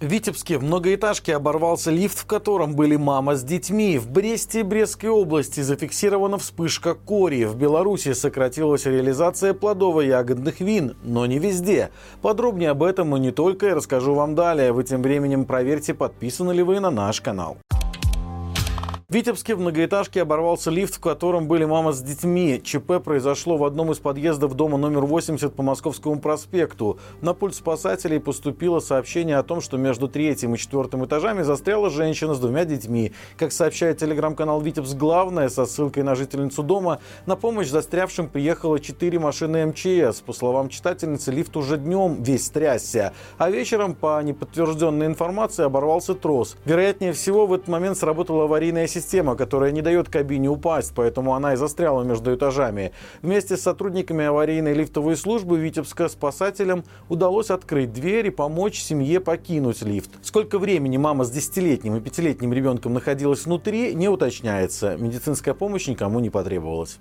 В Витебске в многоэтажке оборвался лифт, в котором были мама с детьми. В Бресте и Брестской области зафиксирована вспышка кори. В Беларуси сократилась реализация плодово-ягодных вин, но не везде. Подробнее об этом и не только я расскажу вам далее. Вы тем временем проверьте, подписаны ли вы на наш канал. В Витебске в многоэтажке оборвался лифт, в котором были мама с детьми. ЧП произошло в одном из подъездов дома номер 80 по Московскому проспекту. На пульт спасателей поступило сообщение о том, что между третьим и четвертым этажами застряла женщина с двумя детьми. Как сообщает телеграм-канал «Витебск Главное» со ссылкой на жительницу дома, на помощь застрявшим приехало четыре машины МЧС. По словам читательницы, лифт уже днем весь трясся, а вечером, по неподтвержденной информации, оборвался трос. Вероятнее всего, в этот момент сработала аварийная система которая не дает кабине упасть, поэтому она и застряла между этажами. Вместе с сотрудниками аварийной лифтовой службы Витебска спасателям удалось открыть дверь и помочь семье покинуть лифт. Сколько времени мама с десятилетним и пятилетним ребенком находилась внутри, не уточняется. Медицинская помощь никому не потребовалась.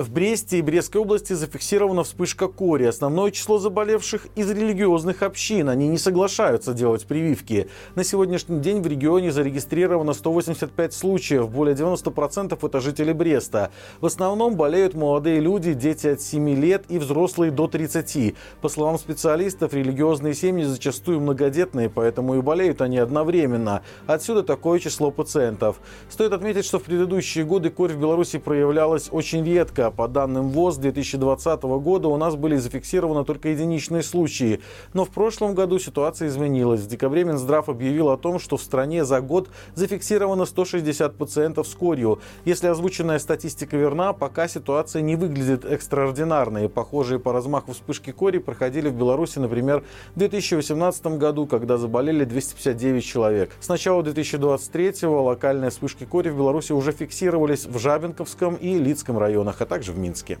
В Бресте и Брестской области зафиксирована вспышка кори. Основное число заболевших из религиозных общин. Они не соглашаются делать прививки. На сегодняшний день в регионе зарегистрировано 185 случаев. Более 90% это жители Бреста. В основном болеют молодые люди, дети от 7 лет и взрослые до 30. По словам специалистов, религиозные семьи зачастую многодетные, поэтому и болеют они одновременно. Отсюда такое число пациентов. Стоит отметить, что в предыдущие годы корь в Беларуси проявлялась очень редко. По данным ВОЗ 2020 года у нас были зафиксированы только единичные случаи. Но в прошлом году ситуация изменилась. В декабре Минздрав объявил о том, что в стране за год зафиксировано 160 пациентов с корью. Если озвученная статистика верна, пока ситуация не выглядит экстраординарной. Похожие по размаху вспышки кори проходили в Беларуси, например, в 2018 году, когда заболели 259 человек. С начала 2023-го локальные вспышки кори в Беларуси уже фиксировались в Жабинковском и Лицком районах, а также в Минске.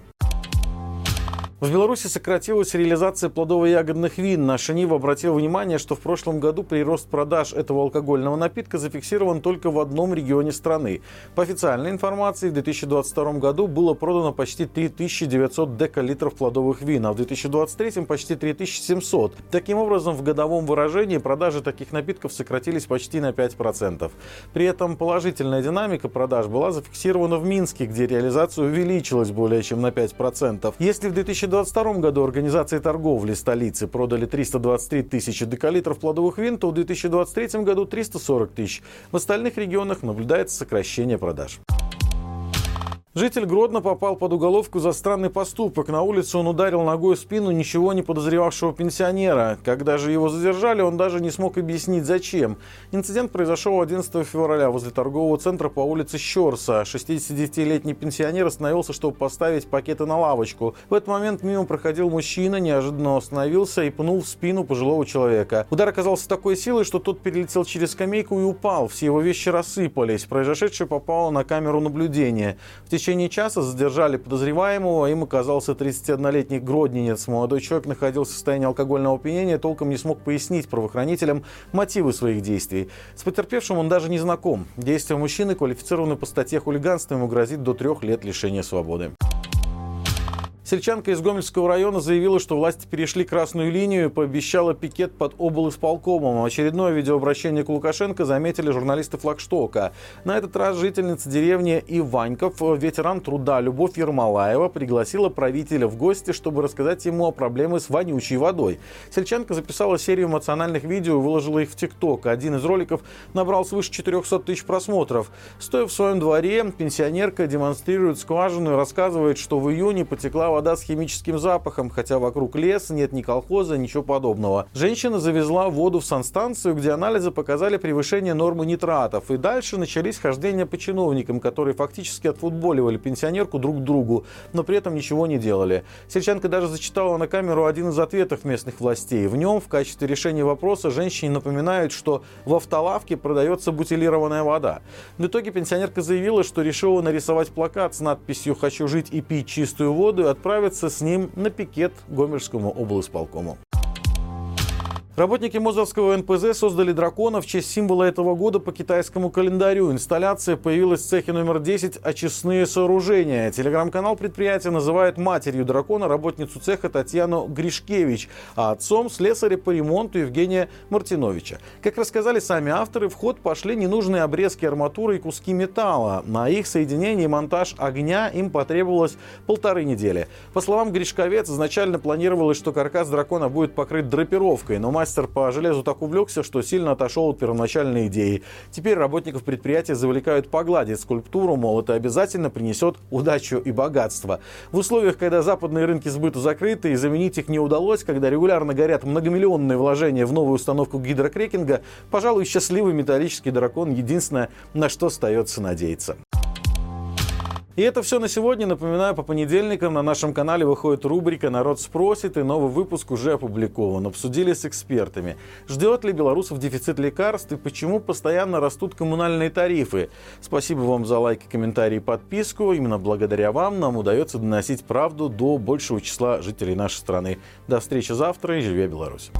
В Беларуси сократилась реализация плодово-ягодных вин. Наша Нива обратил внимание, что в прошлом году прирост продаж этого алкогольного напитка зафиксирован только в одном регионе страны. По официальной информации, в 2022 году было продано почти 3900 декалитров плодовых вин, а в 2023 почти 3700. Таким образом, в годовом выражении продажи таких напитков сократились почти на 5%. При этом положительная динамика продаж была зафиксирована в Минске, где реализация увеличилась более чем на 5%. Если в 2000 2022 году организации торговли столицы продали 323 тысячи декалитров плодовых вин, то в 2023 году 340 тысяч. В остальных регионах наблюдается сокращение продаж. Житель Гродно попал под уголовку за странный поступок. На улице он ударил ногой в спину ничего не подозревавшего пенсионера. Когда же его задержали, он даже не смог объяснить, зачем. Инцидент произошел 11 февраля возле торгового центра по улице Щерса. 69-летний пенсионер остановился, чтобы поставить пакеты на лавочку. В этот момент мимо проходил мужчина, неожиданно остановился и пнул в спину пожилого человека. Удар оказался такой силой, что тот перелетел через скамейку и упал. Все его вещи рассыпались. Произошедшее попало на камеру наблюдения. В течение часа задержали подозреваемого. Им оказался 31-летний гродненец. Молодой человек находился в состоянии алкогольного опьянения, толком не смог пояснить правоохранителям мотивы своих действий. С потерпевшим он даже не знаком. Действия мужчины квалифицированы по статье хулиганства. Ему грозит до трех лет лишения свободы. Сельчанка из Гомельского района заявила, что власти перешли красную линию и пообещала пикет под облисполкомом. Очередное видеообращение к Лукашенко заметили журналисты Флагштока. На этот раз жительница деревни Иваньков, ветеран труда Любовь Ермолаева, пригласила правителя в гости, чтобы рассказать ему о проблеме с вонючей водой. Сельчанка записала серию эмоциональных видео и выложила их в ТикТок. Один из роликов набрал свыше 400 тысяч просмотров. Стоя в своем дворе, пенсионерка демонстрирует скважину и рассказывает, что в июне потекла вода вода с химическим запахом, хотя вокруг лес, нет ни колхоза, ничего подобного. Женщина завезла воду в санстанцию, где анализы показали превышение нормы нитратов. И дальше начались хождения по чиновникам, которые фактически отфутболивали пенсионерку друг к другу, но при этом ничего не делали. Сельчанка даже зачитала на камеру один из ответов местных властей. В нем в качестве решения вопроса женщине напоминают, что в автолавке продается бутилированная вода. В итоге пенсионерка заявила, что решила нарисовать плакат с надписью «Хочу жить и пить чистую воду» и отправиться отправиться с ним на пикет Гомельскому облсполкому. Работники Мозовского НПЗ создали дракона в честь символа этого года по китайскому календарю. Инсталляция появилась в цехе номер 10 «Очистные сооружения». Телеграм-канал предприятия называет матерью дракона работницу цеха Татьяну Гришкевич, а отцом слесаря по ремонту Евгения Мартиновича. Как рассказали сами авторы, в ход пошли ненужные обрезки арматуры и куски металла. На их соединение и монтаж огня им потребовалось полторы недели. По словам Гришковец, изначально планировалось, что каркас дракона будет покрыт драпировкой, но мастер по железу так увлекся, что сильно отошел от первоначальной идеи. Теперь работников предприятия завлекают погладить скульптуру, мол, это обязательно принесет удачу и богатство. В условиях, когда западные рынки сбыта закрыты и заменить их не удалось, когда регулярно горят многомиллионные вложения в новую установку гидрокрекинга, пожалуй, счастливый металлический дракон единственное, на что остается надеяться. И это все на сегодня. Напоминаю, по понедельникам на нашем канале выходит рубрика «Народ спросит», и новый выпуск уже опубликован. Обсудили с экспертами. Ждет ли белорусов дефицит лекарств и почему постоянно растут коммунальные тарифы? Спасибо вам за лайки, комментарии и подписку. Именно благодаря вам нам удается доносить правду до большего числа жителей нашей страны. До встречи завтра и живи Беларусь!